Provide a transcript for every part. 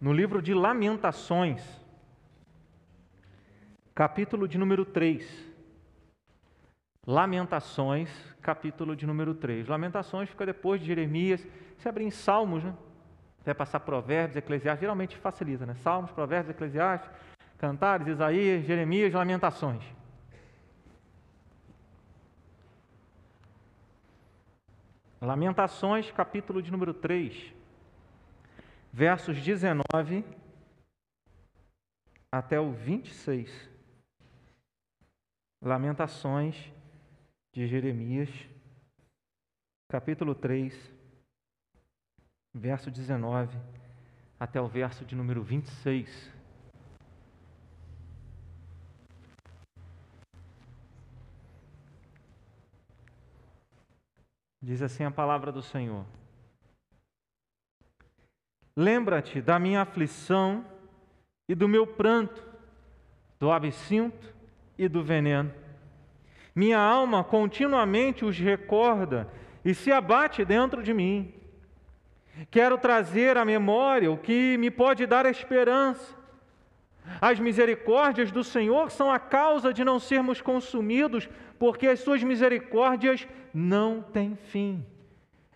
no livro de Lamentações, capítulo de número 3. Lamentações, capítulo de número 3. Lamentações fica depois de Jeremias. Se abrir em Salmos, né? Vai passar Provérbios, Eclesiastes, geralmente facilita, né? Salmos, Provérbios, Eclesiastes, Cantares, Isaías, Jeremias, Lamentações. Lamentações, capítulo de número 3, versos 19 até o 26. Lamentações de Jeremias, capítulo 3, verso 19 até o verso de número 26. Diz assim a palavra do Senhor: Lembra-te da minha aflição e do meu pranto, do absinto e do veneno. Minha alma continuamente os recorda e se abate dentro de mim. Quero trazer à memória o que me pode dar esperança. As misericórdias do Senhor são a causa de não sermos consumidos, porque as suas misericórdias não têm fim,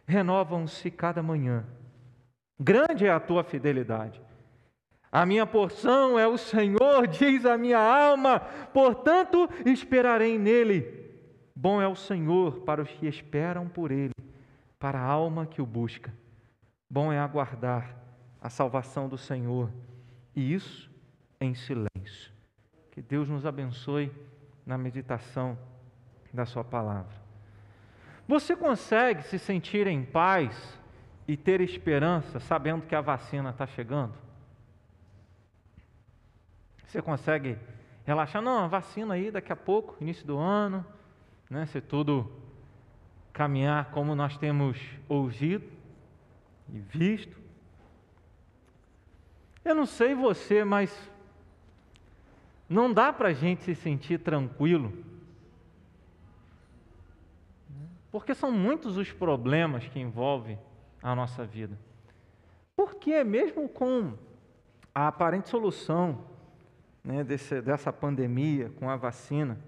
renovam-se cada manhã. Grande é a tua fidelidade. A minha porção é o Senhor, diz a minha alma, portanto esperarei nele. Bom é o Senhor para os que esperam por ele, para a alma que o busca. Bom é aguardar a salvação do Senhor, e isso em silêncio. Que Deus nos abençoe na meditação da Sua palavra. Você consegue se sentir em paz e ter esperança sabendo que a vacina está chegando? Você consegue relaxar? Não, a vacina aí daqui a pouco, início do ano, né, se tudo caminhar como nós temos ouvido e visto. Eu não sei você, mas não dá para a gente se sentir tranquilo, porque são muitos os problemas que envolvem a nossa vida. Porque mesmo com a aparente solução né, desse, dessa pandemia, com a vacina,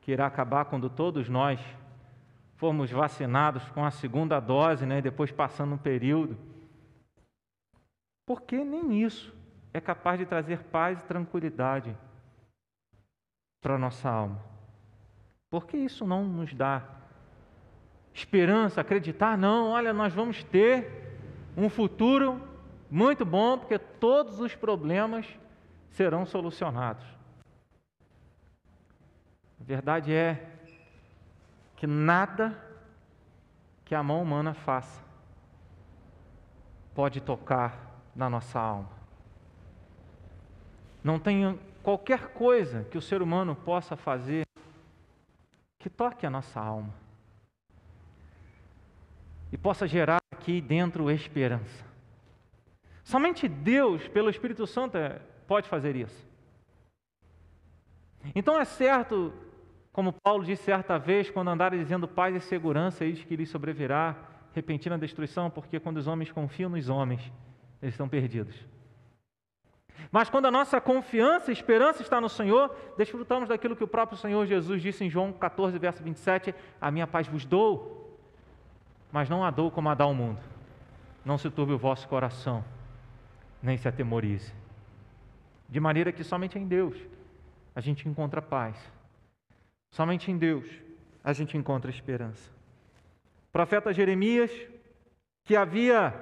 que irá acabar quando todos nós formos vacinados com a segunda dose, né, depois passando um período. Porque nem isso é capaz de trazer paz e tranquilidade para a nossa alma. Porque isso não nos dá esperança, acreditar, não, olha, nós vamos ter um futuro muito bom, porque todos os problemas serão solucionados. A verdade é que nada que a mão humana faça pode tocar na nossa alma. Não tem qualquer coisa que o ser humano possa fazer que toque a nossa alma e possa gerar aqui dentro esperança. Somente Deus, pelo Espírito Santo, pode fazer isso. Então é certo como Paulo disse certa vez, quando andaram dizendo paz e segurança, eis que lhes sobrevirá repentina destruição, porque quando os homens confiam nos homens, eles estão perdidos. Mas quando a nossa confiança e esperança está no Senhor, desfrutamos daquilo que o próprio Senhor Jesus disse em João 14, verso 27, a minha paz vos dou, mas não a dou como a dá o mundo. Não se turbe o vosso coração, nem se atemorize. De maneira que somente em Deus a gente encontra paz Somente em Deus a gente encontra esperança. O profeta Jeremias, que havia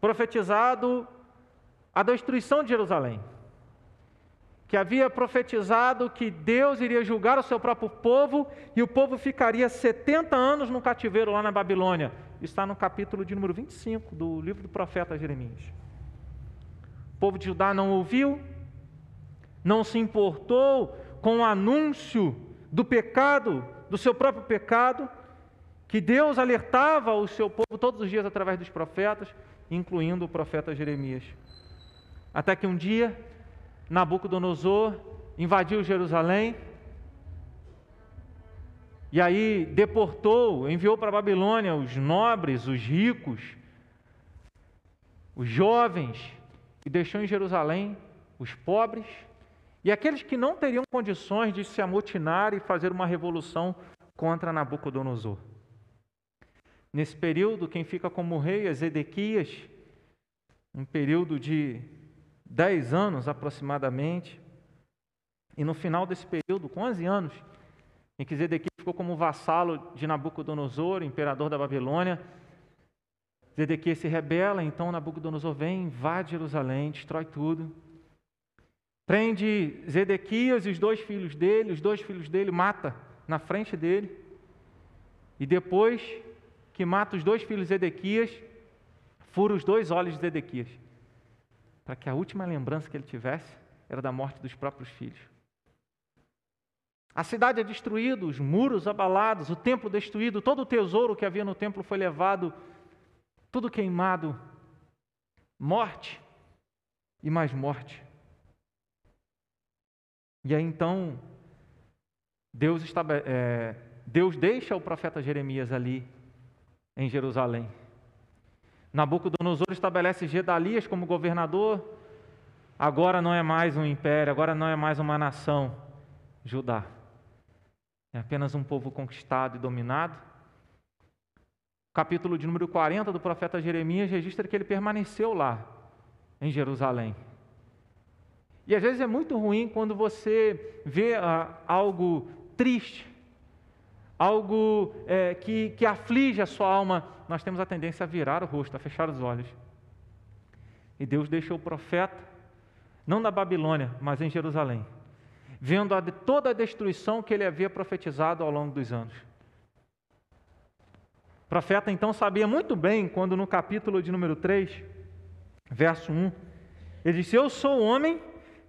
profetizado a destruição de Jerusalém, que havia profetizado que Deus iria julgar o seu próprio povo e o povo ficaria 70 anos no cativeiro lá na Babilônia. Está no capítulo de número 25 do livro do profeta Jeremias. O povo de Judá não ouviu, não se importou com o anúncio do pecado, do seu próprio pecado, que Deus alertava o seu povo todos os dias através dos profetas, incluindo o profeta Jeremias. Até que um dia, Nabucodonosor invadiu Jerusalém e aí deportou, enviou para a Babilônia os nobres, os ricos, os jovens e deixou em Jerusalém os pobres e aqueles que não teriam condições de se amotinar e fazer uma revolução contra Nabucodonosor. Nesse período, quem fica como rei é Zedequias, um período de dez anos aproximadamente. E no final desse período, com 11 anos, Zedequias ficou como vassalo de Nabucodonosor, imperador da Babilônia, Zedequias se rebela, então Nabucodonosor vem, invade Jerusalém, destrói tudo. Prende Zedequias e os dois filhos dele, os dois filhos dele mata na frente dele. E depois que mata os dois filhos de Zedequias, fura os dois olhos de Zedequias, para que a última lembrança que ele tivesse era da morte dos próprios filhos. A cidade é destruída, os muros abalados, o templo destruído, todo o tesouro que havia no templo foi levado, tudo queimado. Morte e mais morte. E aí então, Deus, é, Deus deixa o profeta Jeremias ali em Jerusalém. Nabucodonosor estabelece Gedalias como governador. Agora não é mais um império, agora não é mais uma nação, Judá. É apenas um povo conquistado e dominado. O capítulo de número 40 do profeta Jeremias registra que ele permaneceu lá, em Jerusalém. E às vezes é muito ruim quando você vê ah, algo triste, algo é, que, que aflige a sua alma, nós temos a tendência a virar o rosto, a fechar os olhos. E Deus deixou o profeta, não na Babilônia, mas em Jerusalém, vendo a, toda a destruição que ele havia profetizado ao longo dos anos. O profeta então sabia muito bem, quando no capítulo de número 3, verso 1, ele disse: Eu sou o homem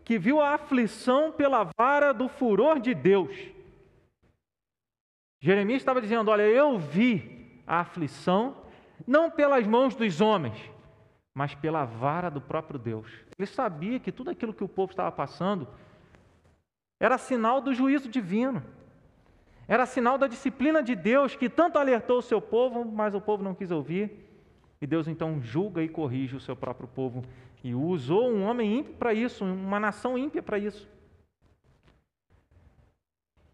que viu a aflição pela vara do furor de Deus. Jeremias estava dizendo: Olha, eu vi a aflição, não pelas mãos dos homens, mas pela vara do próprio Deus. Ele sabia que tudo aquilo que o povo estava passando era sinal do juízo divino, era sinal da disciplina de Deus que tanto alertou o seu povo, mas o povo não quis ouvir. E Deus então julga e corrige o seu próprio povo e usou um homem ímpio para isso, uma nação ímpia para isso.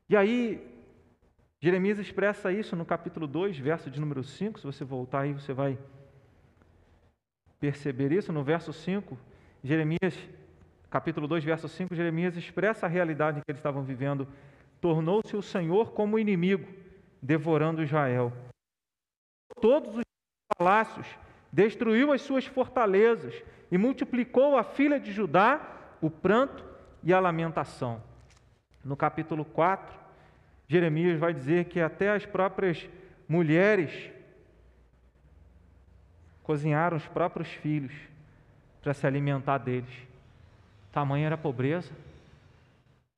E aí, Jeremias expressa isso no capítulo 2, verso de número 5. Se você voltar aí, você vai perceber isso. No verso 5, Jeremias, capítulo 2, verso 5, Jeremias expressa a realidade que eles estavam vivendo. Tornou-se o Senhor como inimigo, devorando Israel. Todos os palácios, destruiu as suas fortalezas e multiplicou a filha de Judá o pranto e a lamentação. No capítulo 4, Jeremias vai dizer que até as próprias mulheres cozinharam os próprios filhos para se alimentar deles. Tamanha era a pobreza,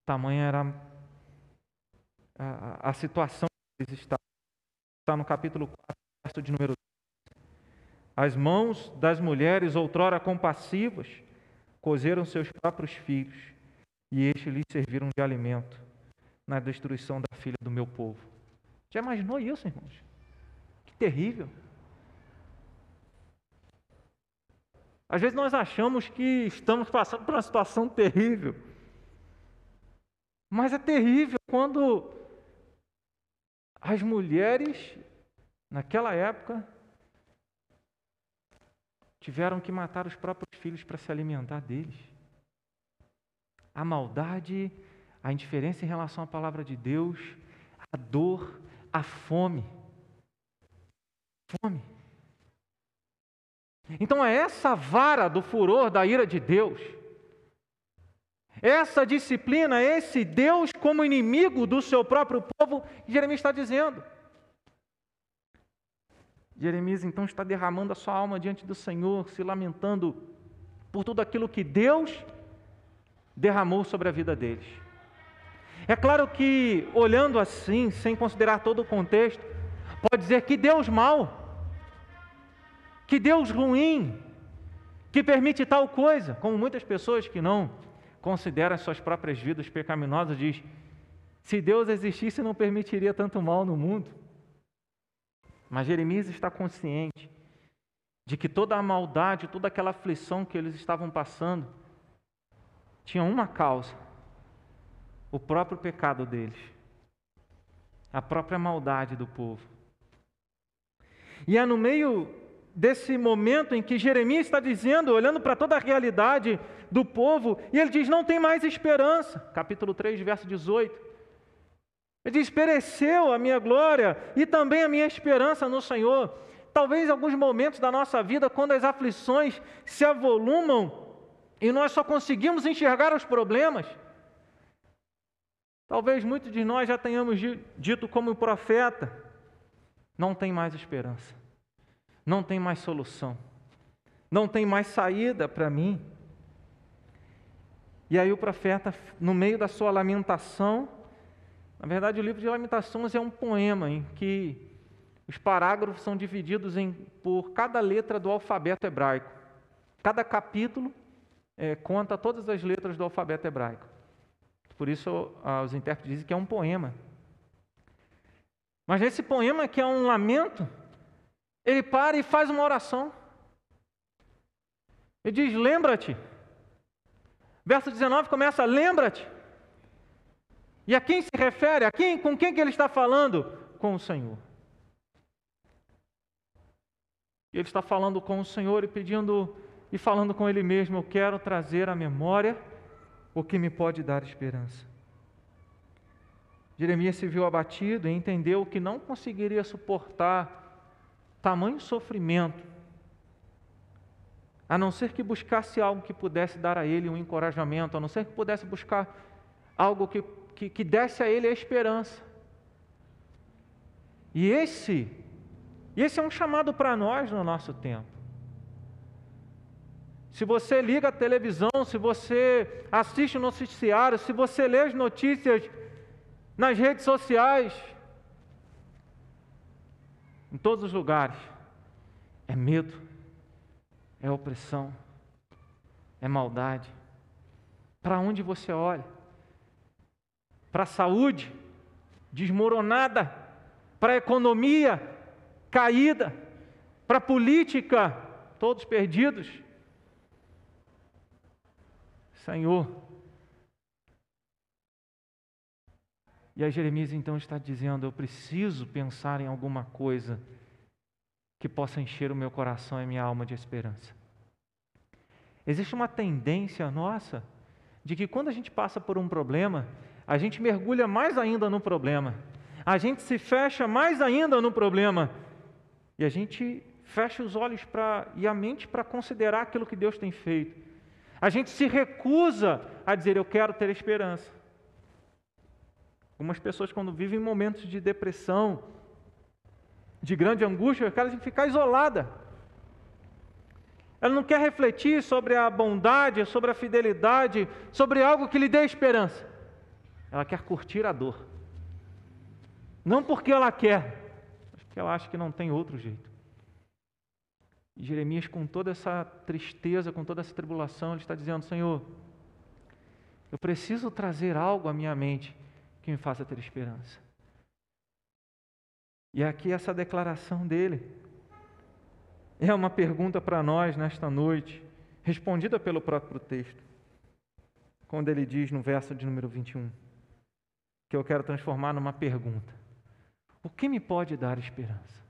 tamanha era a, a situação que eles estavam. Está no capítulo 4, verso de número 2. As mãos das mulheres, outrora compassivas, cozeram seus próprios filhos, e estes lhes serviram de alimento na destruição da filha do meu povo. Já imaginou isso, irmãos? Que terrível. Às vezes nós achamos que estamos passando por uma situação terrível. Mas é terrível quando as mulheres, naquela época, tiveram que matar os próprios filhos para se alimentar deles. A maldade a indiferença em relação à palavra de Deus, a dor, a fome. Fome. Então é essa vara do furor da ira de Deus, essa disciplina, esse Deus como inimigo do seu próprio povo, que Jeremias está dizendo. Jeremias então está derramando a sua alma diante do Senhor, se lamentando por tudo aquilo que Deus derramou sobre a vida deles. É claro que, olhando assim, sem considerar todo o contexto, pode dizer que Deus mal, que Deus ruim, que permite tal coisa, como muitas pessoas que não consideram suas próprias vidas pecaminosas diz: se Deus existisse, não permitiria tanto mal no mundo. Mas Jeremias está consciente de que toda a maldade, toda aquela aflição que eles estavam passando, tinha uma causa: o próprio pecado deles, a própria maldade do povo. E é no meio desse momento em que Jeremias está dizendo, olhando para toda a realidade do povo, e ele diz: Não tem mais esperança. Capítulo 3, verso 18. Ele diz: Pereceu a minha glória e também a minha esperança no Senhor. Talvez alguns momentos da nossa vida, quando as aflições se avolumam e nós só conseguimos enxergar os problemas, talvez muitos de nós já tenhamos dito como profeta: não tem mais esperança, não tem mais solução, não tem mais saída para mim. E aí o profeta, no meio da sua lamentação, na verdade o livro de Lamentações é um poema em que os parágrafos são divididos em, por cada letra do alfabeto hebraico. Cada capítulo é, conta todas as letras do alfabeto hebraico. Por isso ah, os intérpretes dizem que é um poema. Mas nesse poema, que é um lamento, ele para e faz uma oração. Ele diz: Lembra-te. Verso 19 começa: Lembra-te. E a quem se refere? A quem? Com quem que ele está falando? Com o Senhor. ele está falando com o Senhor e pedindo e falando com ele mesmo: Eu quero trazer à memória o que me pode dar esperança. Jeremias se viu abatido e entendeu que não conseguiria suportar tamanho sofrimento, a não ser que buscasse algo que pudesse dar a ele um encorajamento, a não ser que pudesse buscar algo que, que, que desse a ele a esperança. E esse esse é um chamado para nós no nosso tempo. Se você liga a televisão, se você assiste o noticiário, se você lê as notícias nas redes sociais, em todos os lugares, é medo, é opressão, é maldade. Para onde você olha? Para a saúde desmoronada, para a economia caída, para a política, todos perdidos. Senhor. E aí Jeremias então está dizendo: Eu preciso pensar em alguma coisa que possa encher o meu coração e minha alma de esperança. Existe uma tendência nossa de que quando a gente passa por um problema, a gente mergulha mais ainda no problema, a gente se fecha mais ainda no problema e a gente fecha os olhos pra, e a mente para considerar aquilo que Deus tem feito. A gente se recusa a dizer, eu quero ter esperança. Algumas pessoas, quando vivem momentos de depressão, de grande angústia, querem ficar isolada. Ela não quer refletir sobre a bondade, sobre a fidelidade, sobre algo que lhe dê esperança. Ela quer curtir a dor. Não porque ela quer, que ela acha que não tem outro jeito. E Jeremias, com toda essa tristeza, com toda essa tribulação, ele está dizendo: Senhor, eu preciso trazer algo à minha mente que me faça ter esperança. E aqui essa declaração dele é uma pergunta para nós nesta noite, respondida pelo próprio texto, quando ele diz no verso de número 21, que eu quero transformar numa pergunta. O que me pode dar esperança?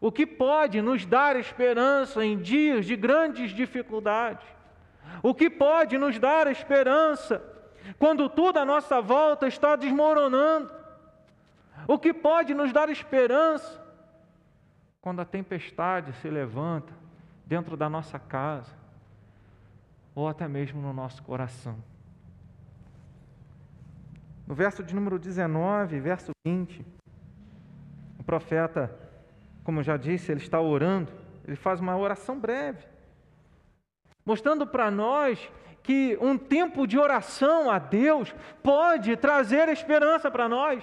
O que pode nos dar esperança em dias de grandes dificuldades? O que pode nos dar esperança quando tudo à nossa volta está desmoronando? O que pode nos dar esperança quando a tempestade se levanta dentro da nossa casa ou até mesmo no nosso coração? No verso de número 19, verso 20, o profeta, como já disse, ele está orando, ele faz uma oração breve, mostrando para nós que um tempo de oração a Deus pode trazer esperança para nós.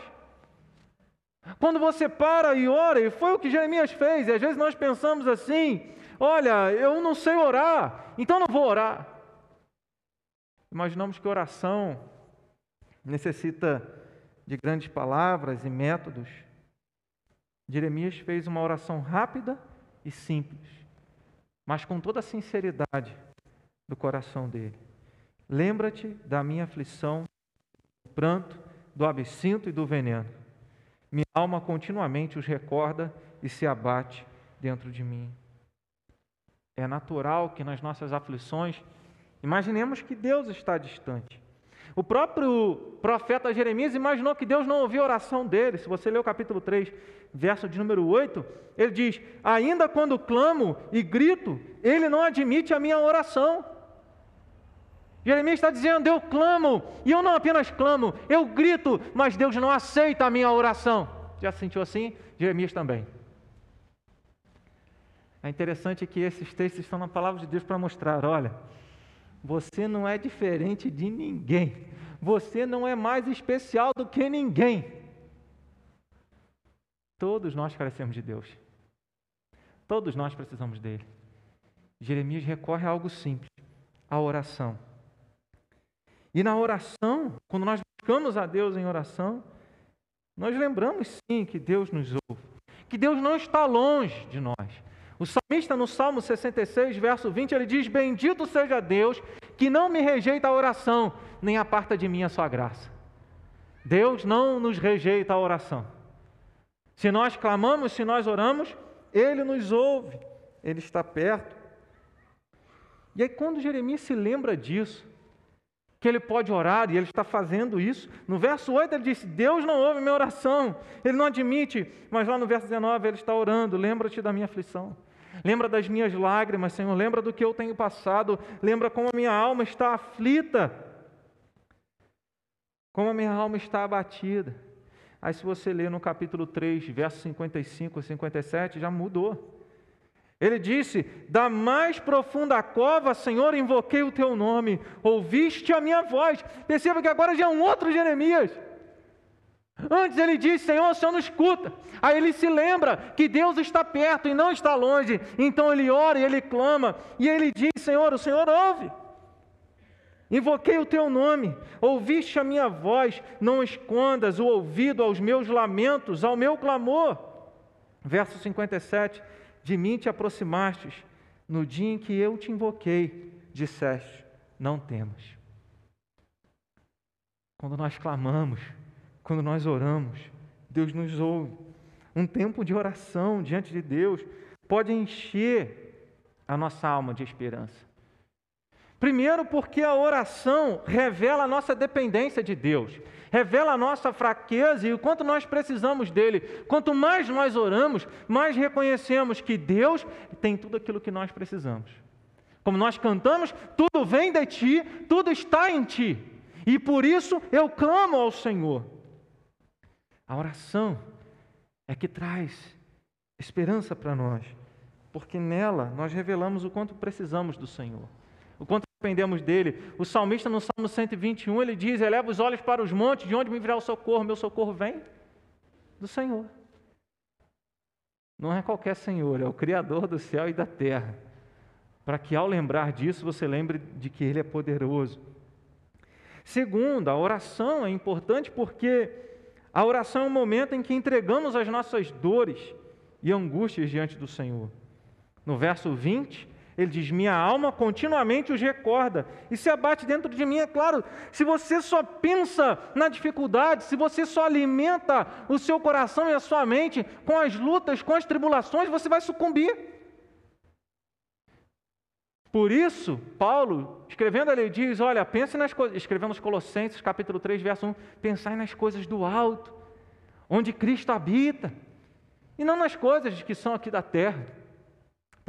Quando você para e ora, e foi o que Jeremias fez, e às vezes nós pensamos assim: olha, eu não sei orar, então não vou orar. Imaginamos que oração necessita de grandes palavras e métodos. Jeremias fez uma oração rápida e simples, mas com toda a sinceridade do coração dele. Lembra-te da minha aflição, do pranto, do absinto e do veneno. Minha alma continuamente os recorda e se abate dentro de mim. É natural que nas nossas aflições imaginemos que Deus está distante. O próprio profeta Jeremias imaginou que Deus não ouvia a oração dele. Se você ler o capítulo 3, verso de número 8, ele diz: Ainda quando clamo e grito, ele não admite a minha oração. Jeremias está dizendo: Eu clamo, e eu não apenas clamo, eu grito, mas Deus não aceita a minha oração. Já se sentiu assim? Jeremias também. É interessante que esses textos estão na palavra de Deus para mostrar: olha, você não é diferente de ninguém, você não é mais especial do que ninguém. Todos nós carecemos de Deus, todos nós precisamos dele. Jeremias recorre a algo simples, a oração. E na oração, quando nós buscamos a Deus em oração, nós lembramos sim que Deus nos ouve, que Deus não está longe de nós. O salmista no Salmo 66, verso 20, ele diz: Bendito seja Deus que não me rejeita a oração, nem aparta de mim a sua graça. Deus não nos rejeita a oração. Se nós clamamos, se nós oramos, Ele nos ouve, Ele está perto. E aí, quando Jeremias se lembra disso, que ele pode orar e ele está fazendo isso. No verso 8 ele disse: Deus não ouve minha oração, ele não admite, mas lá no verso 19 ele está orando: lembra-te da minha aflição, lembra das minhas lágrimas, Senhor, lembra do que eu tenho passado, lembra como a minha alma está aflita, como a minha alma está abatida. Aí, se você ler no capítulo 3, versos 55 a 57, já mudou. Ele disse: Da mais profunda cova, Senhor, invoquei o teu nome, ouviste a minha voz. Perceba que agora já é um outro Jeremias. Antes ele disse: Senhor, o Senhor não escuta. Aí ele se lembra que Deus está perto e não está longe. Então ele ora e ele clama. E ele diz: Senhor, o Senhor ouve. Invoquei o teu nome, ouviste a minha voz, não escondas o ouvido aos meus lamentos, ao meu clamor. Verso 57 de mim te aproximastes, no dia em que eu te invoquei, disseste: Não temas. Quando nós clamamos, quando nós oramos, Deus nos ouve. Um tempo de oração diante de Deus pode encher a nossa alma de esperança. Primeiro, porque a oração revela a nossa dependência de Deus revela a nossa fraqueza e o quanto nós precisamos dele. Quanto mais nós oramos, mais reconhecemos que Deus tem tudo aquilo que nós precisamos. Como nós cantamos, tudo vem de ti, tudo está em ti. E por isso eu clamo ao Senhor. A oração é que traz esperança para nós, porque nela nós revelamos o quanto precisamos do Senhor o quanto dependemos dele. O salmista no Salmo 121, ele diz: Eleva os olhos para os montes, de onde me virá o socorro? Meu socorro vem do Senhor. Não é qualquer Senhor, é o Criador do céu e da terra. Para que ao lembrar disso, você lembre de que Ele é poderoso. Segundo, a oração é importante porque a oração é um momento em que entregamos as nossas dores e angústias diante do Senhor. No verso 20, ele diz: Minha alma continuamente os recorda e se abate dentro de mim. É claro, se você só pensa na dificuldade, se você só alimenta o seu coração e a sua mente com as lutas, com as tribulações, você vai sucumbir. Por isso, Paulo, escrevendo ali, diz: Olha, pense nas coisas, escrevendo nos Colossenses, capítulo 3, verso 1, pensai nas coisas do alto, onde Cristo habita, e não nas coisas que são aqui da terra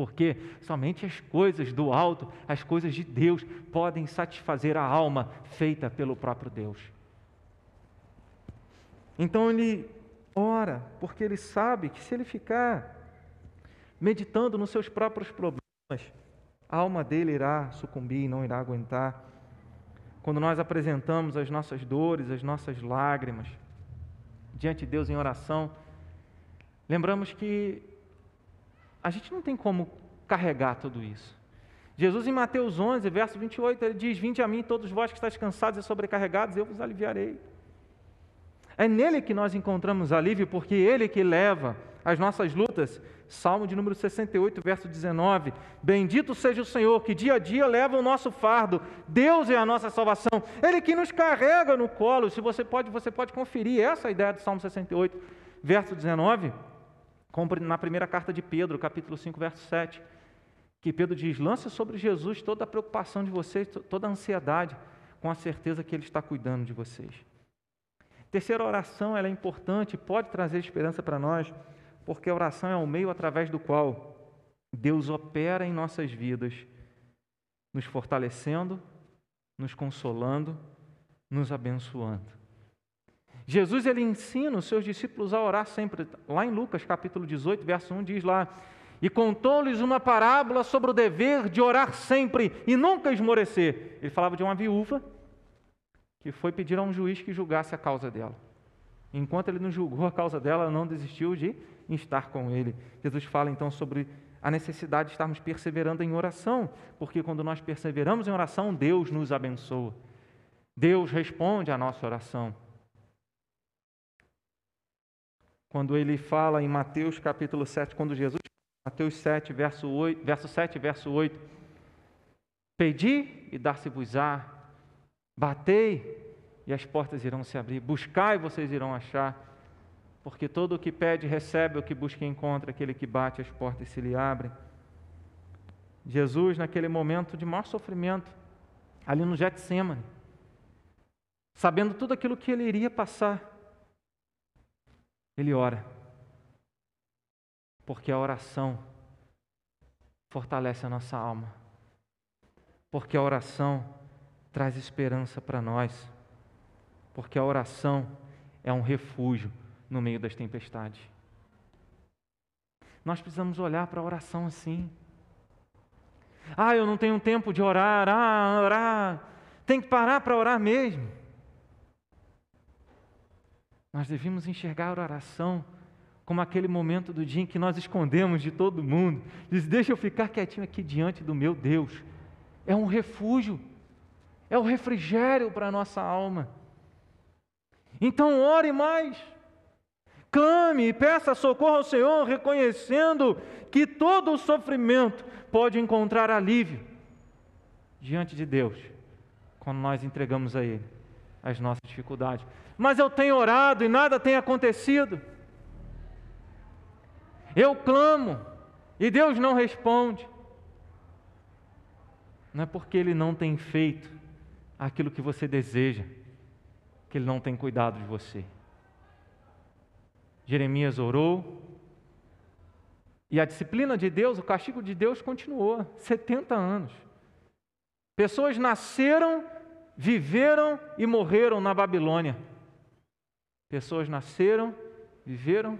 porque somente as coisas do alto, as coisas de Deus, podem satisfazer a alma feita pelo próprio Deus. Então ele ora, porque ele sabe que se ele ficar meditando nos seus próprios problemas, a alma dele irá sucumbir, não irá aguentar. Quando nós apresentamos as nossas dores, as nossas lágrimas diante de Deus em oração, lembramos que a gente não tem como carregar tudo isso. Jesus, em Mateus 11, verso 28, ele diz: Vinde a mim, todos vós que estáis cansados e sobrecarregados, eu vos aliviarei. É nele que nós encontramos alívio, porque ele que leva as nossas lutas. Salmo de número 68, verso 19. Bendito seja o Senhor, que dia a dia leva o nosso fardo. Deus é a nossa salvação. Ele que nos carrega no colo. Se você pode, você pode conferir essa é ideia do Salmo 68, verso 19. Na primeira carta de Pedro, capítulo 5, verso 7. Que Pedro diz: lance sobre Jesus toda a preocupação de vocês, toda a ansiedade, com a certeza que Ele está cuidando de vocês. Terceira oração, ela é importante, pode trazer esperança para nós, porque a oração é o meio através do qual Deus opera em nossas vidas, nos fortalecendo, nos consolando, nos abençoando. Jesus ele ensina os seus discípulos a orar sempre. Lá em Lucas capítulo 18, verso 1 diz lá: "E contou-lhes uma parábola sobre o dever de orar sempre e nunca esmorecer". Ele falava de uma viúva que foi pedir a um juiz que julgasse a causa dela. Enquanto ele não julgou a causa dela, ela não desistiu de estar com ele. Jesus fala então sobre a necessidade de estarmos perseverando em oração, porque quando nós perseveramos em oração, Deus nos abençoa. Deus responde à nossa oração. Quando ele fala em Mateus capítulo 7, quando Jesus, Mateus 7, verso, 8, verso 7, verso 8, Pedi e dar-se-vos-á, Batei e as portas irão se abrir. Buscai e vocês irão achar. Porque todo o que pede recebe, o que busca encontra, aquele que bate as portas se lhe abrem. Jesus, naquele momento de maior sofrimento, ali no Getsemane, sabendo tudo aquilo que ele iria passar, ele ora. Porque a oração fortalece a nossa alma. Porque a oração traz esperança para nós, porque a oração é um refúgio no meio das tempestades. Nós precisamos olhar para a oração assim. Ah, eu não tenho tempo de orar. Ah, orar. Tem que parar para orar mesmo. Nós devemos enxergar a oração como aquele momento do dia em que nós escondemos de todo mundo. Diz: Deixa eu ficar quietinho aqui diante do meu Deus. É um refúgio é o refrigério para a nossa alma. Então, ore mais. Clame e peça socorro ao Senhor, reconhecendo que todo o sofrimento pode encontrar alívio diante de Deus, quando nós entregamos a Ele as nossas dificuldades. Mas eu tenho orado e nada tem acontecido. Eu clamo e Deus não responde. Não é porque Ele não tem feito, aquilo que você deseja, que Ele não tem cuidado de você. Jeremias orou, e a disciplina de Deus, o castigo de Deus continuou 70 anos. Pessoas nasceram, viveram e morreram na Babilônia. Pessoas nasceram, viveram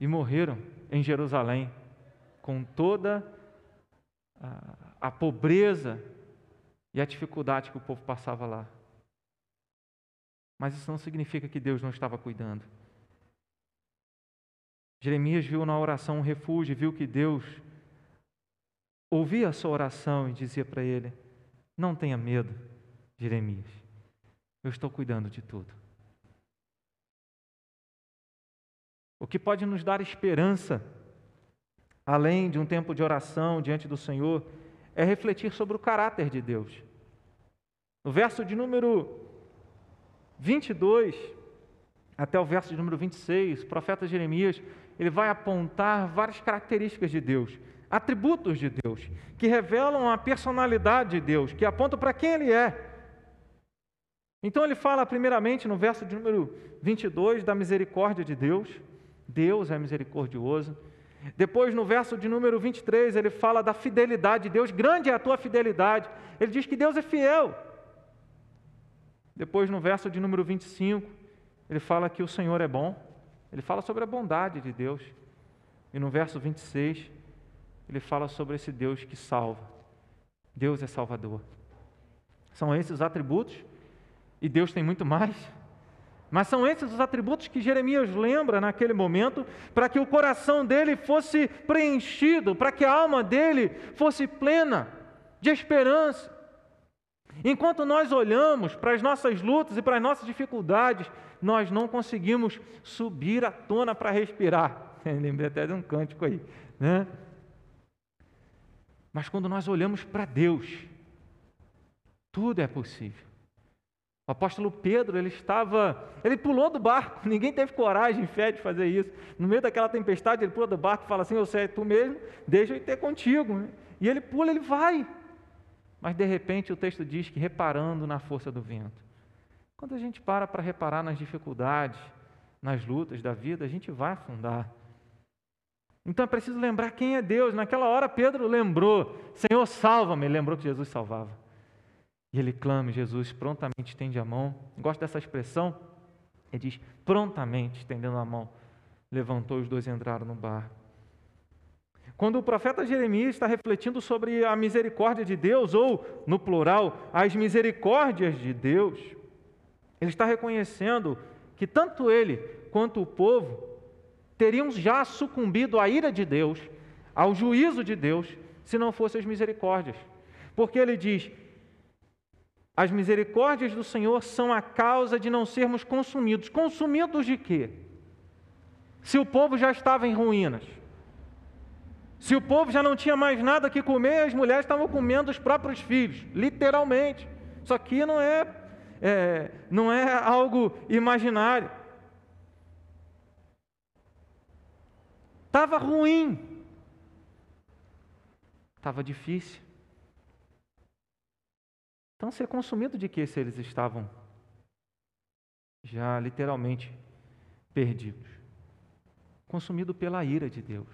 e morreram em Jerusalém, com toda a, a pobreza e a dificuldade que o povo passava lá. Mas isso não significa que Deus não estava cuidando. Jeremias viu na oração um refúgio, viu que Deus ouvia a sua oração e dizia para ele: Não tenha medo, Jeremias, eu estou cuidando de tudo. O que pode nos dar esperança, além de um tempo de oração diante do Senhor, é refletir sobre o caráter de Deus. No verso de número 22 até o verso de número 26, o profeta Jeremias, ele vai apontar várias características de Deus, atributos de Deus, que revelam a personalidade de Deus, que apontam para quem ele é. Então ele fala primeiramente no verso de número 22 da misericórdia de Deus. Deus é misericordioso. Depois, no verso de número 23, ele fala da fidelidade de Deus. Grande é a tua fidelidade. Ele diz que Deus é fiel. Depois, no verso de número 25, ele fala que o Senhor é bom. Ele fala sobre a bondade de Deus. E no verso 26, ele fala sobre esse Deus que salva. Deus é salvador. São esses os atributos. E Deus tem muito mais. Mas são esses os atributos que Jeremias lembra naquele momento, para que o coração dele fosse preenchido, para que a alma dele fosse plena de esperança. Enquanto nós olhamos para as nossas lutas e para as nossas dificuldades, nós não conseguimos subir à tona para respirar. Lembrei até de um cântico aí, né? Mas quando nós olhamos para Deus, tudo é possível. O apóstolo Pedro, ele estava, ele pulou do barco, ninguém teve coragem, fé de fazer isso. No meio daquela tempestade, ele pula do barco e fala assim: Eu sei, é tu mesmo, deixa eu ter contigo. E ele pula, ele vai. Mas de repente o texto diz que reparando na força do vento. Quando a gente para para reparar nas dificuldades, nas lutas da vida, a gente vai afundar. Então é preciso lembrar quem é Deus. Naquela hora Pedro lembrou: Senhor, salva-me. Lembrou que Jesus salvava. E ele clama, Jesus prontamente estende a mão. Gosto dessa expressão. Ele diz: prontamente estendendo a mão, levantou os dois e entraram no bar. Quando o profeta Jeremias está refletindo sobre a misericórdia de Deus, ou, no plural, as misericórdias de Deus, ele está reconhecendo que tanto ele quanto o povo teriam já sucumbido à ira de Deus, ao juízo de Deus, se não fossem as misericórdias. Porque ele diz: as misericórdias do Senhor são a causa de não sermos consumidos. Consumidos de quê? Se o povo já estava em ruínas. Se o povo já não tinha mais nada que comer, as mulheres estavam comendo os próprios filhos, literalmente. Isso aqui não é, é não é algo imaginário. Estava ruim. Estava difícil. Então, ser consumido de que se eles estavam já literalmente perdidos? Consumido pela ira de Deus,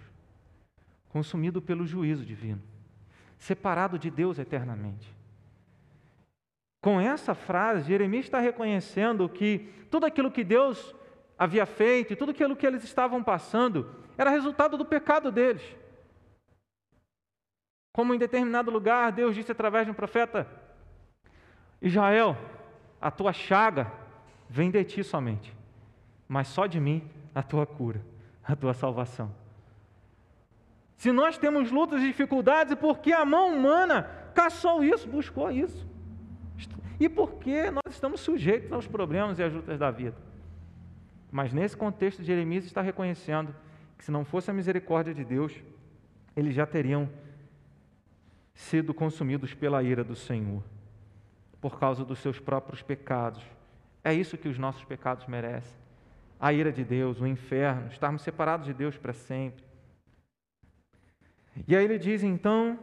consumido pelo juízo divino, separado de Deus eternamente. Com essa frase, Jeremias está reconhecendo que tudo aquilo que Deus havia feito e tudo aquilo que eles estavam passando era resultado do pecado deles. Como em determinado lugar Deus disse através de um profeta: Israel, a tua chaga vem de ti somente, mas só de mim a tua cura, a tua salvação. Se nós temos lutas e dificuldades, é porque a mão humana caçou isso, buscou isso. E porque nós estamos sujeitos aos problemas e às lutas da vida. Mas nesse contexto, Jeremias está reconhecendo que se não fosse a misericórdia de Deus, eles já teriam sido consumidos pela ira do Senhor por causa dos seus próprios pecados. É isso que os nossos pecados merecem. A ira de Deus, o inferno, estarmos separados de Deus para sempre. E aí ele diz então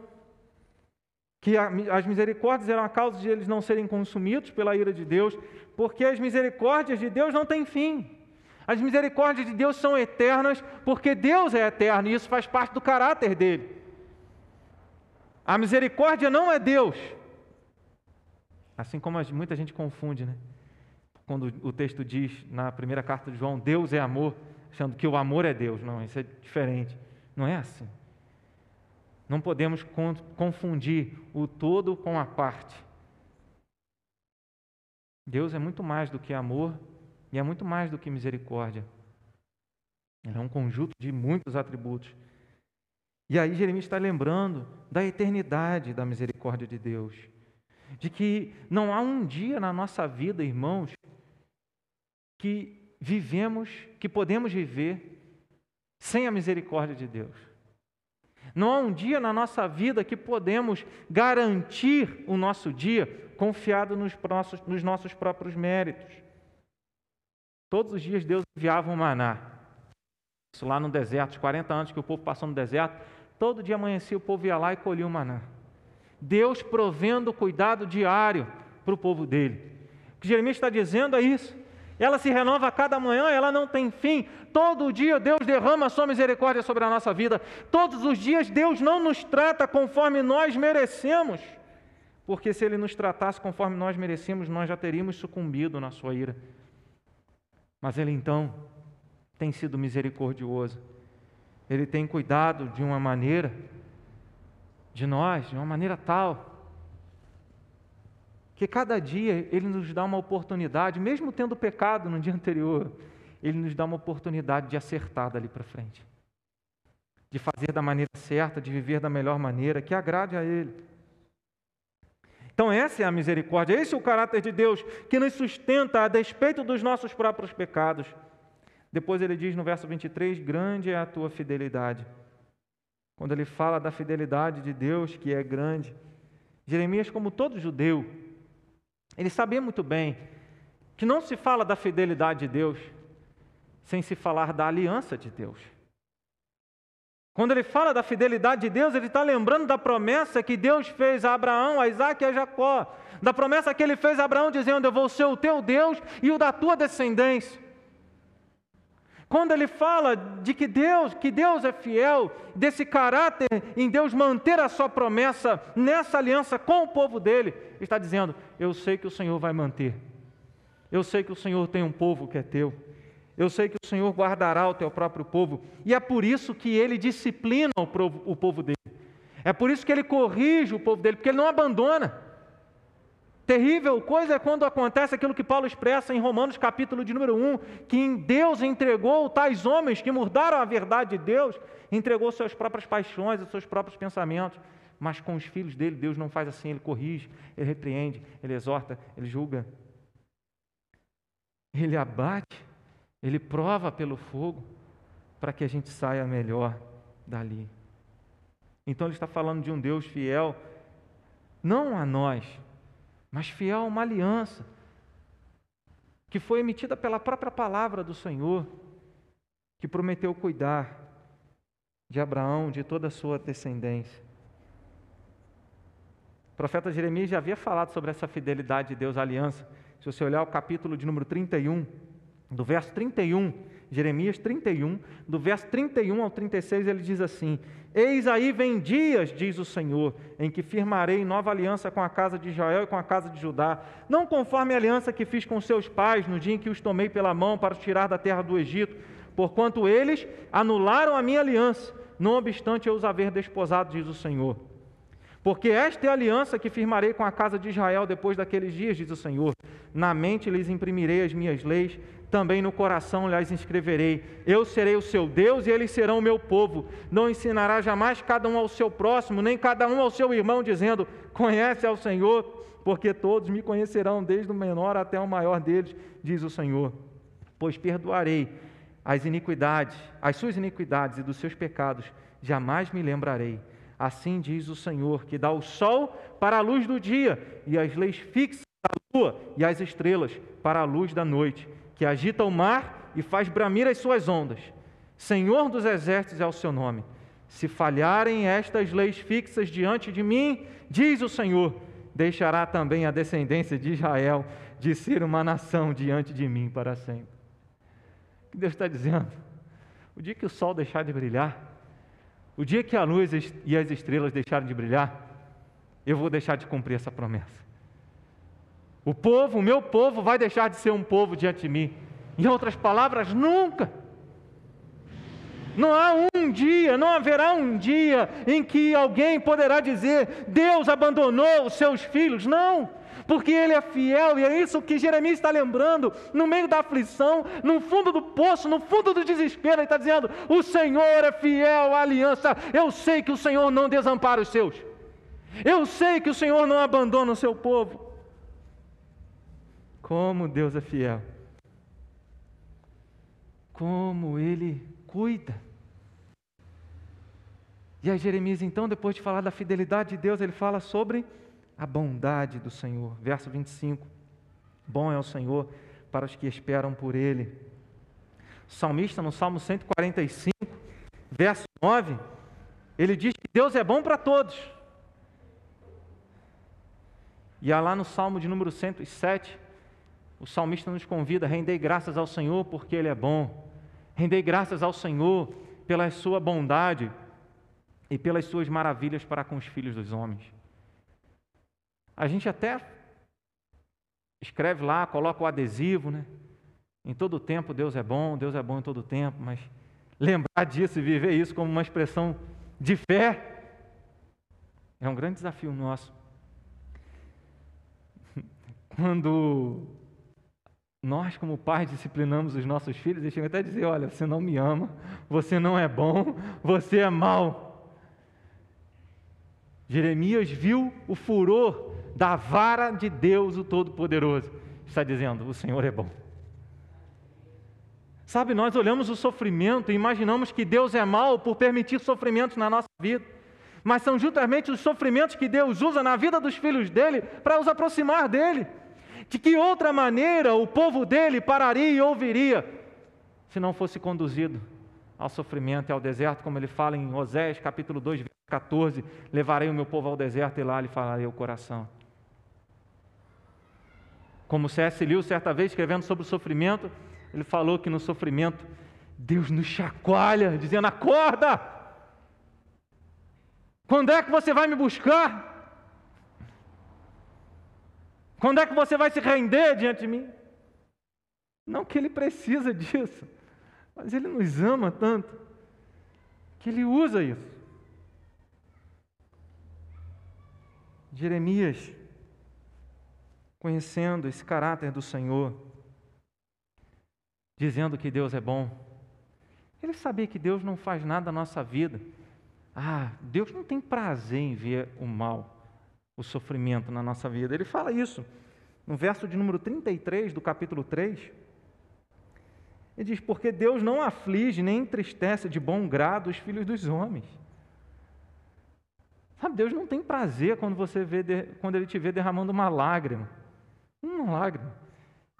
que as misericórdias eram a causa de eles não serem consumidos pela ira de Deus, porque as misericórdias de Deus não têm fim. As misericórdias de Deus são eternas, porque Deus é eterno e isso faz parte do caráter dele. A misericórdia não é Deus, Assim como muita gente confunde, né? Quando o texto diz na primeira carta de João, Deus é amor, achando que o amor é Deus. Não, isso é diferente. Não é assim. Não podemos confundir o todo com a parte. Deus é muito mais do que amor e é muito mais do que misericórdia. É um conjunto de muitos atributos. E aí Jeremias está lembrando da eternidade da misericórdia de Deus de que não há um dia na nossa vida, irmãos, que vivemos, que podemos viver sem a misericórdia de Deus. Não há um dia na nossa vida que podemos garantir o nosso dia confiado nos nossos, nos nossos próprios méritos. Todos os dias Deus enviava um maná. Isso lá no deserto, os 40 anos que o povo passou no deserto, todo dia amanhecia o povo ia lá e colhia o maná. Deus provendo cuidado diário para o povo dele. O que Jeremias está dizendo é isso. Ela se renova a cada manhã, ela não tem fim. Todo dia Deus derrama a sua misericórdia sobre a nossa vida. Todos os dias Deus não nos trata conforme nós merecemos. Porque se Ele nos tratasse conforme nós merecemos, nós já teríamos sucumbido na sua ira. Mas Ele então tem sido misericordioso. Ele tem cuidado de uma maneira de nós de uma maneira tal que cada dia Ele nos dá uma oportunidade, mesmo tendo pecado no dia anterior, Ele nos dá uma oportunidade de acertar dali para frente, de fazer da maneira certa, de viver da melhor maneira, que agrade a Ele. Então, essa é a misericórdia, esse é o caráter de Deus que nos sustenta a despeito dos nossos próprios pecados. Depois ele diz no verso 23: Grande é a tua fidelidade. Quando ele fala da fidelidade de Deus, que é grande, Jeremias, como todo judeu, ele sabia muito bem que não se fala da fidelidade de Deus sem se falar da aliança de Deus. Quando ele fala da fidelidade de Deus, ele está lembrando da promessa que Deus fez a Abraão, a Isaac e a Jacó. Da promessa que ele fez a Abraão, dizendo: Eu vou ser o teu Deus e o da tua descendência. Quando ele fala de que Deus, que Deus é fiel, desse caráter em Deus manter a sua promessa nessa aliança com o povo dele, está dizendo: Eu sei que o Senhor vai manter. Eu sei que o Senhor tem um povo que é teu. Eu sei que o Senhor guardará o teu próprio povo, e é por isso que ele disciplina o povo, o povo dele. É por isso que ele corrige o povo dele, porque ele não abandona. Terrível coisa é quando acontece aquilo que Paulo expressa em Romanos, capítulo de número 1, que em Deus entregou tais homens que mudaram a verdade de Deus, entregou suas próprias paixões, os seus próprios pensamentos. Mas com os filhos dele, Deus não faz assim, ele corrige, ele repreende, ele exorta, ele julga. Ele abate ele prova pelo fogo para que a gente saia melhor dali. Então ele está falando de um Deus fiel, não a nós, mas fiel a uma aliança que foi emitida pela própria palavra do Senhor, que prometeu cuidar de Abraão, de toda a sua descendência. O profeta Jeremias já havia falado sobre essa fidelidade de Deus à aliança. Se você olhar o capítulo de número 31, do verso 31, Jeremias 31, do verso 31 ao 36, ele diz assim: Eis aí vem dias, diz o Senhor, em que firmarei nova aliança com a casa de Israel e com a casa de Judá, não conforme a aliança que fiz com seus pais no dia em que os tomei pela mão para os tirar da terra do Egito, porquanto eles anularam a minha aliança, não obstante eu os haver desposado, diz o Senhor. Porque esta é a aliança que firmarei com a casa de Israel depois daqueles dias, diz o Senhor. Na mente lhes imprimirei as minhas leis também no coração lhes inscreverei. Eu serei o seu Deus e eles serão o meu povo. Não ensinará jamais cada um ao seu próximo, nem cada um ao seu irmão, dizendo: Conhece ao Senhor, porque todos me conhecerão, desde o menor até o maior deles, diz o Senhor. Pois perdoarei as iniquidades, as suas iniquidades e dos seus pecados, jamais me lembrarei. Assim diz o Senhor, que dá o sol para a luz do dia e as leis fixas da lua e as estrelas para a luz da noite que agita o mar e faz bramir as suas ondas. Senhor dos exércitos é o seu nome. Se falharem estas leis fixas diante de mim, diz o Senhor, deixará também a descendência de Israel de ser uma nação diante de mim para sempre. O que Deus está dizendo? O dia que o sol deixar de brilhar, o dia que a luz e as estrelas deixarem de brilhar, eu vou deixar de cumprir essa promessa. O povo, o meu povo, vai deixar de ser um povo diante de mim. Em outras palavras, nunca. Não há um dia, não haverá um dia em que alguém poderá dizer: Deus abandonou os seus filhos. Não, porque Ele é fiel, e é isso que Jeremias está lembrando, no meio da aflição, no fundo do poço, no fundo do desespero, Ele está dizendo: O Senhor é fiel à aliança, eu sei que o Senhor não desampara os seus, eu sei que o Senhor não abandona o seu povo. Como Deus é fiel. Como Ele cuida. E aí, Jeremias, então, depois de falar da fidelidade de Deus, ele fala sobre a bondade do Senhor. Verso 25: Bom é o Senhor para os que esperam por Ele. O salmista, no Salmo 145, verso 9, ele diz que Deus é bom para todos. E lá no Salmo de número 107, o salmista nos convida a render graças ao Senhor porque Ele é bom, render graças ao Senhor pela Sua bondade e pelas Suas maravilhas para com os filhos dos homens. A gente até escreve lá, coloca o adesivo, né? Em todo tempo Deus é bom, Deus é bom em todo tempo, mas lembrar disso e viver isso como uma expressão de fé é um grande desafio nosso. Quando nós, como pais, disciplinamos os nossos filhos e chegam até a dizer: olha, você não me ama, você não é bom, você é mau. Jeremias viu o furor da vara de Deus, o Todo-Poderoso. Está dizendo: o Senhor é bom. Sabe, nós olhamos o sofrimento e imaginamos que Deus é mal por permitir sofrimentos na nossa vida. Mas são justamente os sofrimentos que Deus usa na vida dos filhos dele para os aproximar dele. De que outra maneira o povo dele pararia e ouviria se não fosse conduzido ao sofrimento e ao deserto, como ele fala em Osés capítulo 2, 14: Levarei o meu povo ao deserto e lá lhe falarei o coração. Como C.S. Lewis, certa vez, escrevendo sobre o sofrimento, ele falou que no sofrimento Deus nos chacoalha, dizendo: Acorda! Quando é que você vai me buscar? Quando é que você vai se render diante de mim? Não que ele precisa disso, mas ele nos ama tanto que ele usa isso. Jeremias, conhecendo esse caráter do Senhor, dizendo que Deus é bom. Ele sabia que Deus não faz nada na nossa vida. Ah, Deus não tem prazer em ver o mal, o sofrimento na nossa vida. Ele fala isso no verso de número 33 do capítulo 3. Ele diz: Porque Deus não aflige nem entristece de bom grado os filhos dos homens. Sabe, Deus não tem prazer quando você vê, quando Ele te vê derramando uma lágrima. Uma lágrima.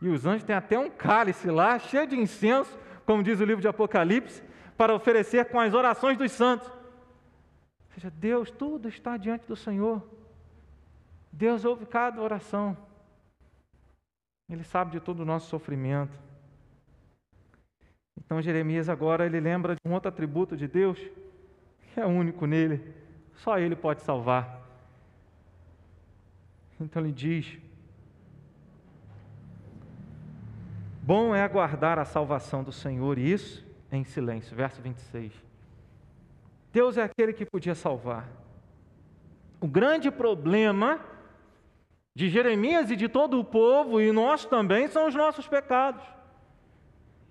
E os anjos têm até um cálice lá, cheio de incenso, como diz o livro de Apocalipse, para oferecer com as orações dos santos. Ou seja, Deus, tudo está diante do Senhor. Deus ouve cada oração. Ele sabe de todo o nosso sofrimento. Então Jeremias agora ele lembra de um outro atributo de Deus, que é único nele. Só ele pode salvar. Então ele diz: Bom é aguardar a salvação do Senhor, e isso em silêncio. Verso 26. Deus é aquele que podia salvar. O grande problema de Jeremias e de todo o povo, e nós também, são os nossos pecados,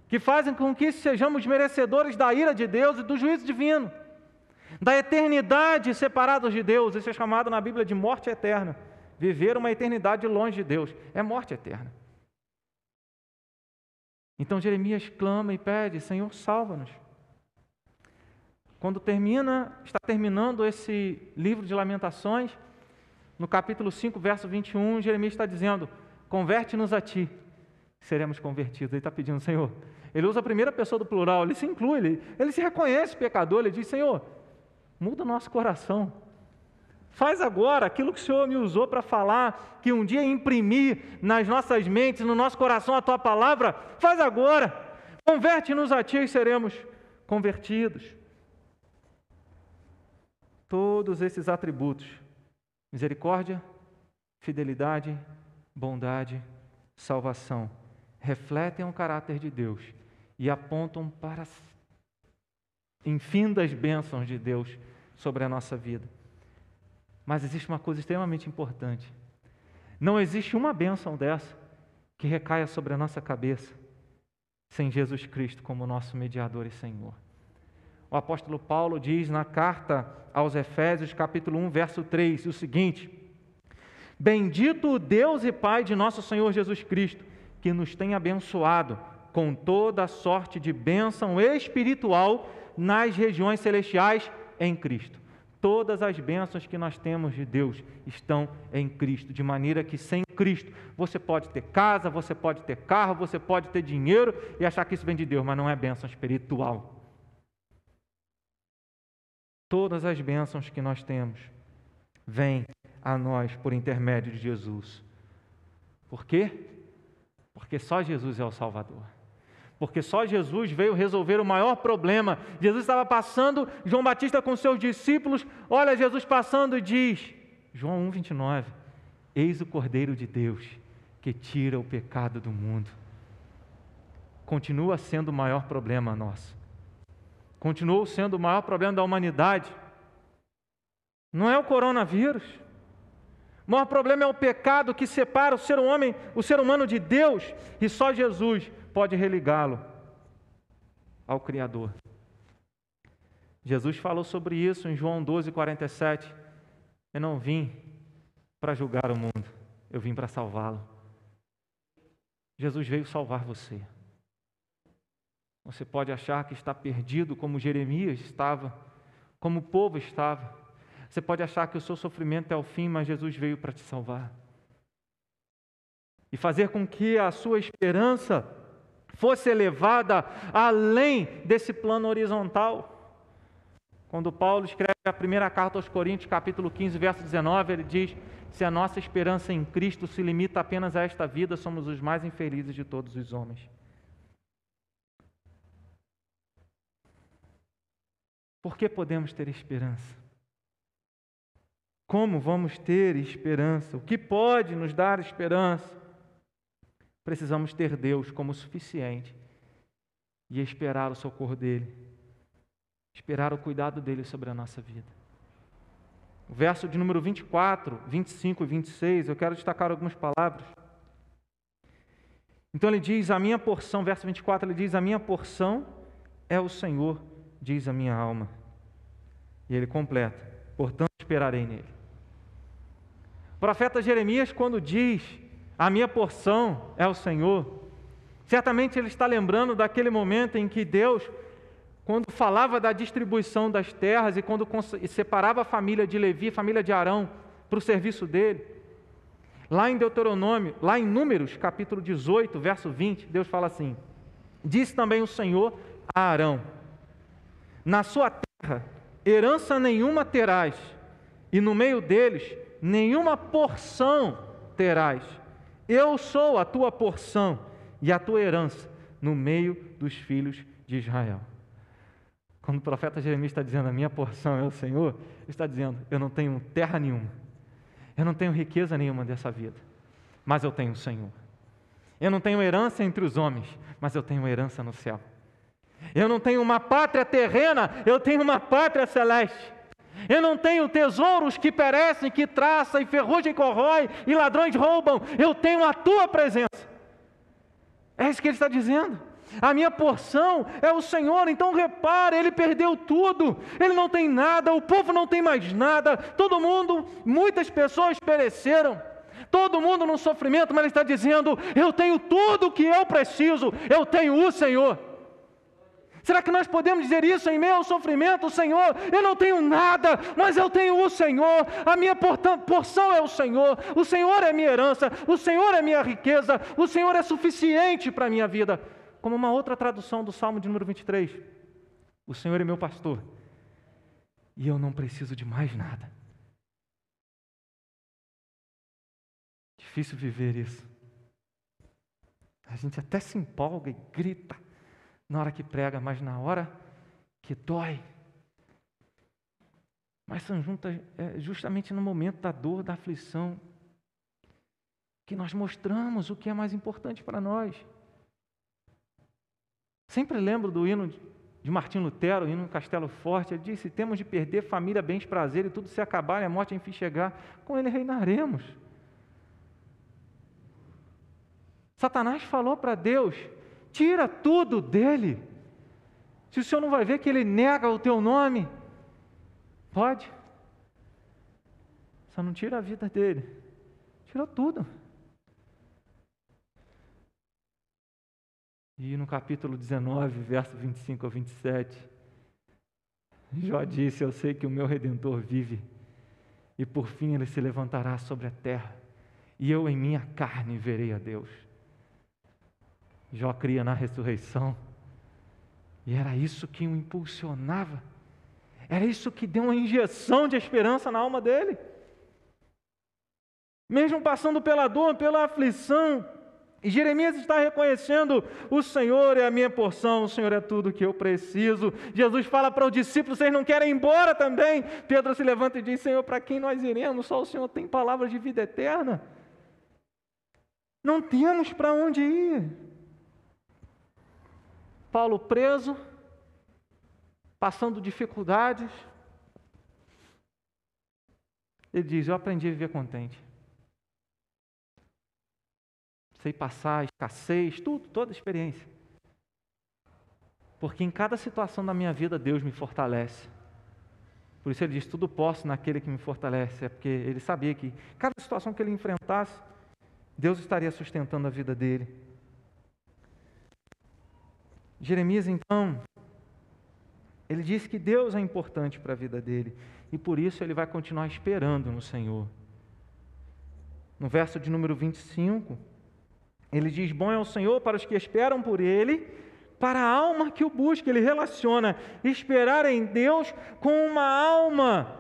que fazem com que sejamos merecedores da ira de Deus e do juízo divino, da eternidade separados de Deus. Isso é chamado na Bíblia de morte eterna. Viver uma eternidade longe de Deus é morte eterna. Então Jeremias clama e pede: Senhor, salva-nos. Quando termina, está terminando esse livro de Lamentações, no capítulo 5, verso 21, Jeremias está dizendo: Converte-nos a ti, seremos convertidos. Ele está pedindo, Senhor. Ele usa a primeira pessoa do plural, ele se inclui, ele, ele se reconhece pecador, ele diz: Senhor, muda o nosso coração. Faz agora aquilo que o Senhor me usou para falar, que um dia imprimir nas nossas mentes, no nosso coração a tua palavra. Faz agora. Converte-nos a ti e seremos convertidos. Todos esses atributos: misericórdia, fidelidade, bondade, salvação, refletem o caráter de Deus e apontam para infindas bênçãos de Deus sobre a nossa vida. Mas existe uma coisa extremamente importante. Não existe uma bênção dessa que recaia sobre a nossa cabeça sem Jesus Cristo como nosso mediador e Senhor. O apóstolo Paulo diz na carta aos Efésios, capítulo 1, verso 3, o seguinte: Bendito o Deus e Pai de nosso Senhor Jesus Cristo, que nos tem abençoado com toda sorte de bênção espiritual nas regiões celestiais em Cristo. Todas as bênçãos que nós temos de Deus estão em Cristo, de maneira que sem Cristo você pode ter casa, você pode ter carro, você pode ter dinheiro e achar que isso vem de Deus, mas não é bênção espiritual. Todas as bênçãos que nós temos vêm a nós por intermédio de Jesus. Por quê? Porque só Jesus é o Salvador porque só Jesus veio resolver o maior problema. Jesus estava passando, João Batista com seus discípulos, olha Jesus passando e diz, João 1,29, Eis o Cordeiro de Deus que tira o pecado do mundo. Continua sendo o maior problema nosso. Continuou sendo o maior problema da humanidade. Não é o coronavírus. O maior problema é o pecado que separa o ser, homem, o ser humano de Deus, e só Jesus pode religá-lo ao Criador. Jesus falou sobre isso em João 12, 47. Eu não vim para julgar o mundo, eu vim para salvá-lo. Jesus veio salvar você. Você pode achar que está perdido, como Jeremias estava, como o povo estava. Você pode achar que o seu sofrimento é o fim, mas Jesus veio para te salvar. E fazer com que a sua esperança fosse elevada além desse plano horizontal. Quando Paulo escreve a primeira carta aos Coríntios, capítulo 15, verso 19, ele diz: Se a nossa esperança em Cristo se limita apenas a esta vida, somos os mais infelizes de todos os homens. Por que podemos ter esperança? Como vamos ter esperança? O que pode nos dar esperança? Precisamos ter Deus como suficiente e esperar o socorro dEle, esperar o cuidado dEle sobre a nossa vida. O verso de número 24, 25 e 26, eu quero destacar algumas palavras. Então ele diz: A minha porção, verso 24, ele diz: A minha porção é o Senhor, diz a minha alma. E ele completa: Portanto, esperarei nele. O profeta Jeremias, quando diz a minha porção é o Senhor. Certamente ele está lembrando daquele momento em que Deus, quando falava da distribuição das terras e quando separava a família de Levi, a família de Arão, para o serviço dele. Lá em Deuteronômio, lá em Números, capítulo 18, verso 20, Deus fala assim: Disse também o Senhor a Arão: Na sua terra herança nenhuma terás, e no meio deles nenhuma porção terás eu sou a tua porção e a tua herança no meio dos filhos de Israel. Quando o profeta Jeremias está dizendo a minha porção é o Senhor, ele está dizendo: eu não tenho terra nenhuma, eu não tenho riqueza nenhuma dessa vida, mas eu tenho o Senhor. Eu não tenho herança entre os homens, mas eu tenho herança no céu. Eu não tenho uma pátria terrena, eu tenho uma pátria celeste. Eu não tenho tesouros que perecem, que traça e ferrugem corrói e ladrões roubam. Eu tenho a tua presença. É isso que ele está dizendo. A minha porção é o Senhor, então repare, ele perdeu tudo, ele não tem nada, o povo não tem mais nada, todo mundo, muitas pessoas pereceram, todo mundo no sofrimento, mas ele está dizendo: Eu tenho tudo o que eu preciso, eu tenho o Senhor. Será que nós podemos dizer isso em meio ao sofrimento? Senhor, eu não tenho nada, mas eu tenho o Senhor, a minha porção é o Senhor, o Senhor é minha herança, o Senhor é minha riqueza, o Senhor é suficiente para a minha vida. Como uma outra tradução do Salmo de número 23. O Senhor é meu pastor e eu não preciso de mais nada. Difícil viver isso. A gente até se empolga e grita na hora que prega, mas na hora que dói. Mas são juntas é, justamente no momento da dor, da aflição, que nós mostramos o que é mais importante para nós. Sempre lembro do hino de Martim Lutero, o hino Castelo Forte, ele disse: Temos de perder família, bens, prazer e tudo se acabar e a morte enfim chegar, com ele reinaremos. Satanás falou para Deus: Tira tudo dele. Se o senhor não vai ver que ele nega o teu nome, pode. Só não tira a vida dele. Tirou tudo. E no capítulo 19, verso 25 a 27, Jó disse: Eu sei que o meu redentor vive, e por fim ele se levantará sobre a terra, e eu em minha carne verei a Deus. Jó cria na ressurreição. E era isso que o impulsionava. Era isso que deu uma injeção de esperança na alma dele. Mesmo passando pela dor, pela aflição, e Jeremias está reconhecendo: o Senhor é a minha porção, o Senhor é tudo que eu preciso. Jesus fala para os discípulos: vocês não querem ir embora também? Pedro se levanta e diz: Senhor, para quem nós iremos? Só o Senhor tem palavras de vida eterna. Não temos para onde ir. Paulo preso, passando dificuldades. Ele diz: Eu aprendi a viver contente. Sei passar escassez, tudo, toda a experiência. Porque em cada situação da minha vida Deus me fortalece. Por isso ele diz: Tudo posso naquele que me fortalece. É porque ele sabia que cada situação que ele enfrentasse, Deus estaria sustentando a vida dele. Jeremias, então, ele disse que Deus é importante para a vida dele e por isso ele vai continuar esperando no Senhor. No verso de número 25, ele diz: Bom é o Senhor para os que esperam por ele, para a alma que o busca. Ele relaciona esperar em Deus com uma alma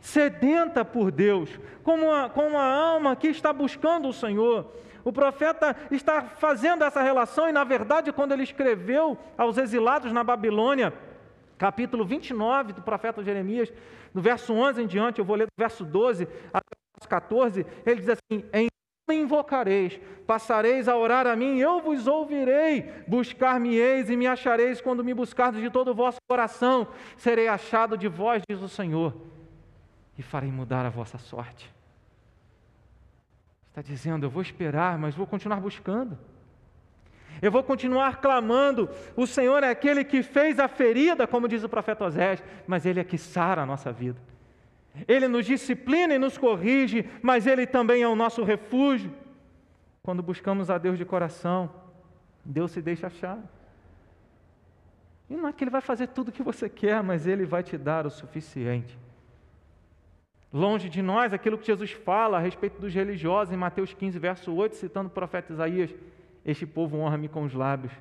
sedenta por Deus, com uma, com uma alma que está buscando o Senhor. O profeta está fazendo essa relação, e na verdade, quando ele escreveu aos exilados na Babilônia, capítulo 29 do profeta Jeremias, no verso 11 em diante, eu vou ler do verso 12 até o verso 14, ele diz assim: Em me invocareis, passareis a orar a mim, eu vos ouvirei, buscar-me-eis e me achareis quando me buscardes de todo o vosso coração, serei achado de vós, diz o Senhor, e farei mudar a vossa sorte. Está dizendo, eu vou esperar, mas vou continuar buscando. Eu vou continuar clamando. O Senhor é aquele que fez a ferida, como diz o profeta Osés, mas Ele é que sara a nossa vida. Ele nos disciplina e nos corrige, mas Ele também é o nosso refúgio. Quando buscamos a Deus de coração, Deus se deixa achar. E não é que Ele vai fazer tudo o que você quer, mas Ele vai te dar o suficiente. Longe de nós aquilo que Jesus fala a respeito dos religiosos em Mateus 15, verso 8, citando o profeta Isaías: Este povo honra-me com os lábios,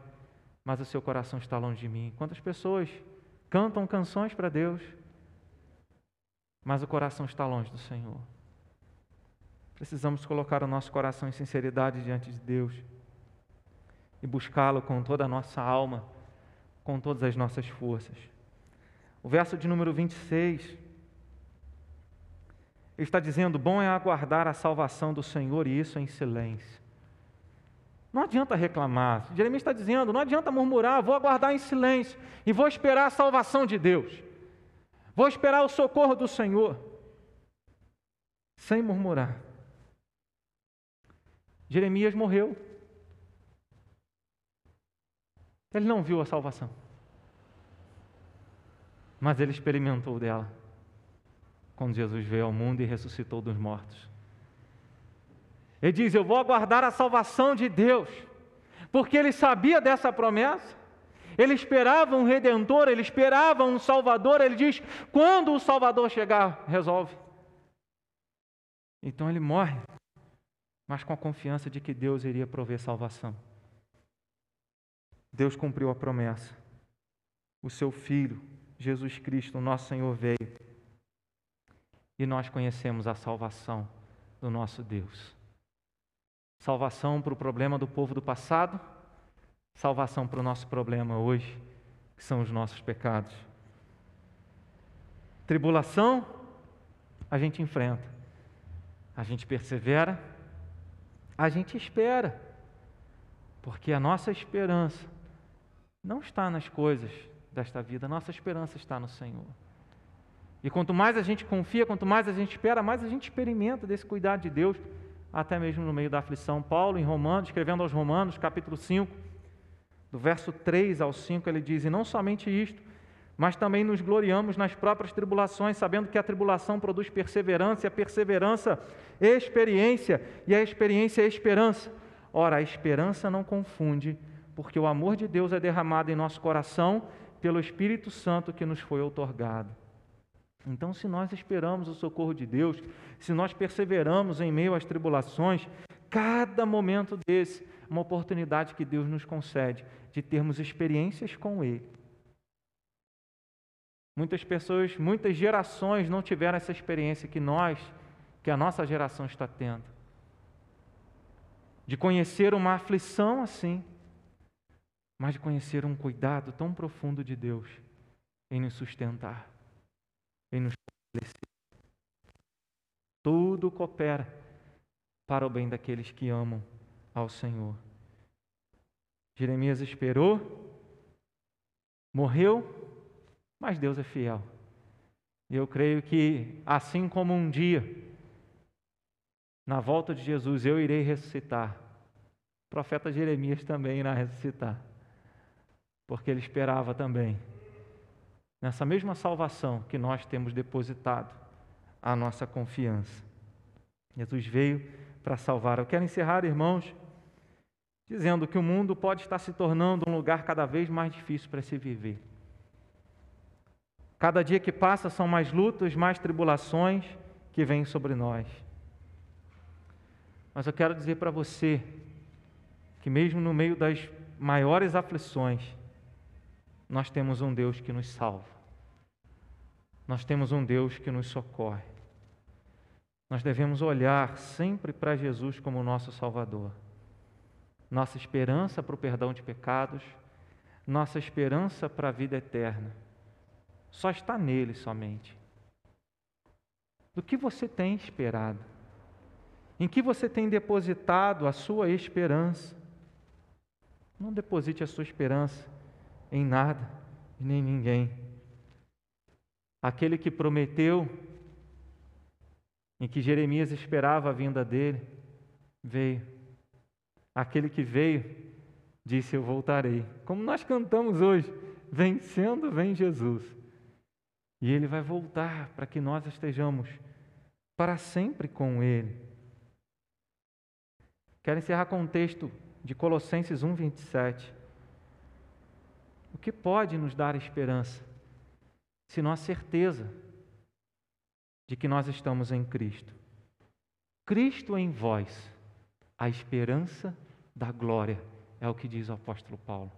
mas o seu coração está longe de mim. Quantas pessoas cantam canções para Deus, mas o coração está longe do Senhor. Precisamos colocar o nosso coração em sinceridade diante de Deus e buscá-lo com toda a nossa alma, com todas as nossas forças. O verso de número 26 ele está dizendo: Bom é aguardar a salvação do Senhor e isso em silêncio. Não adianta reclamar. Jeremias está dizendo: não adianta murmurar, vou aguardar em silêncio e vou esperar a salvação de Deus. Vou esperar o socorro do Senhor, sem murmurar. Jeremias morreu. Ele não viu a salvação, mas ele experimentou dela quando Jesus veio ao mundo e ressuscitou dos mortos. Ele diz: Eu vou aguardar a salvação de Deus, porque ele sabia dessa promessa. Ele esperava um redentor, ele esperava um salvador. Ele diz: quando o salvador chegar, resolve. Então ele morre, mas com a confiança de que Deus iria prover salvação. Deus cumpriu a promessa. O seu filho, Jesus Cristo, nosso Senhor, veio. E nós conhecemos a salvação do nosso Deus. Salvação para o problema do povo do passado salvação para o nosso problema hoje, que são os nossos pecados. Tribulação, a gente enfrenta, a gente persevera, a gente espera, porque a nossa esperança não está nas coisas desta vida, a nossa esperança está no Senhor. E quanto mais a gente confia, quanto mais a gente espera, mais a gente experimenta desse cuidado de Deus, até mesmo no meio da aflição. Paulo, em Romanos, escrevendo aos Romanos, capítulo 5, do verso 3 ao 5, ele diz: E não somente isto, mas também nos gloriamos nas próprias tribulações, sabendo que a tribulação produz perseverança, e a perseverança, experiência, e a experiência, esperança. Ora, a esperança não confunde, porque o amor de Deus é derramado em nosso coração pelo Espírito Santo que nos foi outorgado. Então, se nós esperamos o socorro de Deus, se nós perseveramos em meio às tribulações, cada momento desse uma oportunidade que Deus nos concede de termos experiências com Ele. Muitas pessoas, muitas gerações não tiveram essa experiência que nós, que a nossa geração está tendo. De conhecer uma aflição assim, mas de conhecer um cuidado tão profundo de Deus em nos sustentar, em nos fortalecer. Tudo coopera para o bem daqueles que amam ao Senhor. Jeremias esperou, morreu, mas Deus é fiel. E eu creio que, assim como um dia, na volta de Jesus, eu irei ressuscitar, o profeta Jeremias também irá ressuscitar, porque ele esperava também, nessa mesma salvação que nós temos depositado a nossa confiança. Jesus veio para salvar. Eu quero encerrar, irmãos, dizendo que o mundo pode estar se tornando um lugar cada vez mais difícil para se viver. Cada dia que passa são mais lutas, mais tribulações que vêm sobre nós. Mas eu quero dizer para você que, mesmo no meio das maiores aflições, nós temos um Deus que nos salva. Nós temos um Deus que nos socorre. Nós devemos olhar sempre para Jesus como nosso Salvador. Nossa esperança para o perdão de pecados, nossa esperança para a vida eterna, só está nele somente. Do que você tem esperado? Em que você tem depositado a sua esperança? Não deposite a sua esperança em nada e nem ninguém. Aquele que prometeu, em que Jeremias esperava a vinda dele, veio. Aquele que veio, disse: Eu voltarei. Como nós cantamos hoje, vencendo, vem Jesus. E ele vai voltar para que nós estejamos para sempre com ele. Quero encerrar com um texto de Colossenses 1, 27. O que pode nos dar esperança, senão a certeza de que nós estamos em Cristo? Cristo em vós, a esperança da glória, é o que diz o apóstolo Paulo.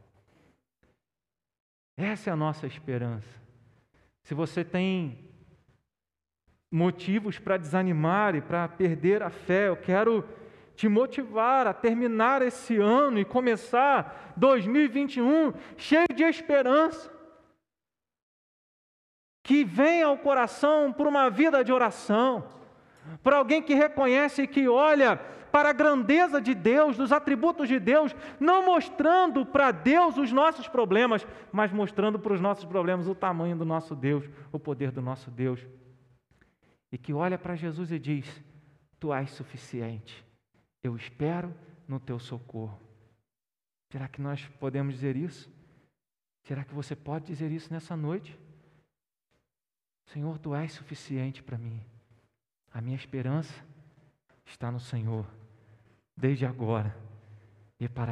Essa é a nossa esperança. Se você tem motivos para desanimar e para perder a fé, eu quero te motivar a terminar esse ano e começar 2021 cheio de esperança. Que venha ao coração por uma vida de oração, para alguém que reconhece e que olha para a grandeza de Deus, dos atributos de Deus, não mostrando para Deus os nossos problemas, mas mostrando para os nossos problemas o tamanho do nosso Deus, o poder do nosso Deus. E que olha para Jesus e diz: Tu és suficiente. Eu espero no teu socorro. Será que nós podemos dizer isso? Será que você pode dizer isso nessa noite? Senhor, tu és suficiente para mim. A minha esperança está no Senhor, desde agora e para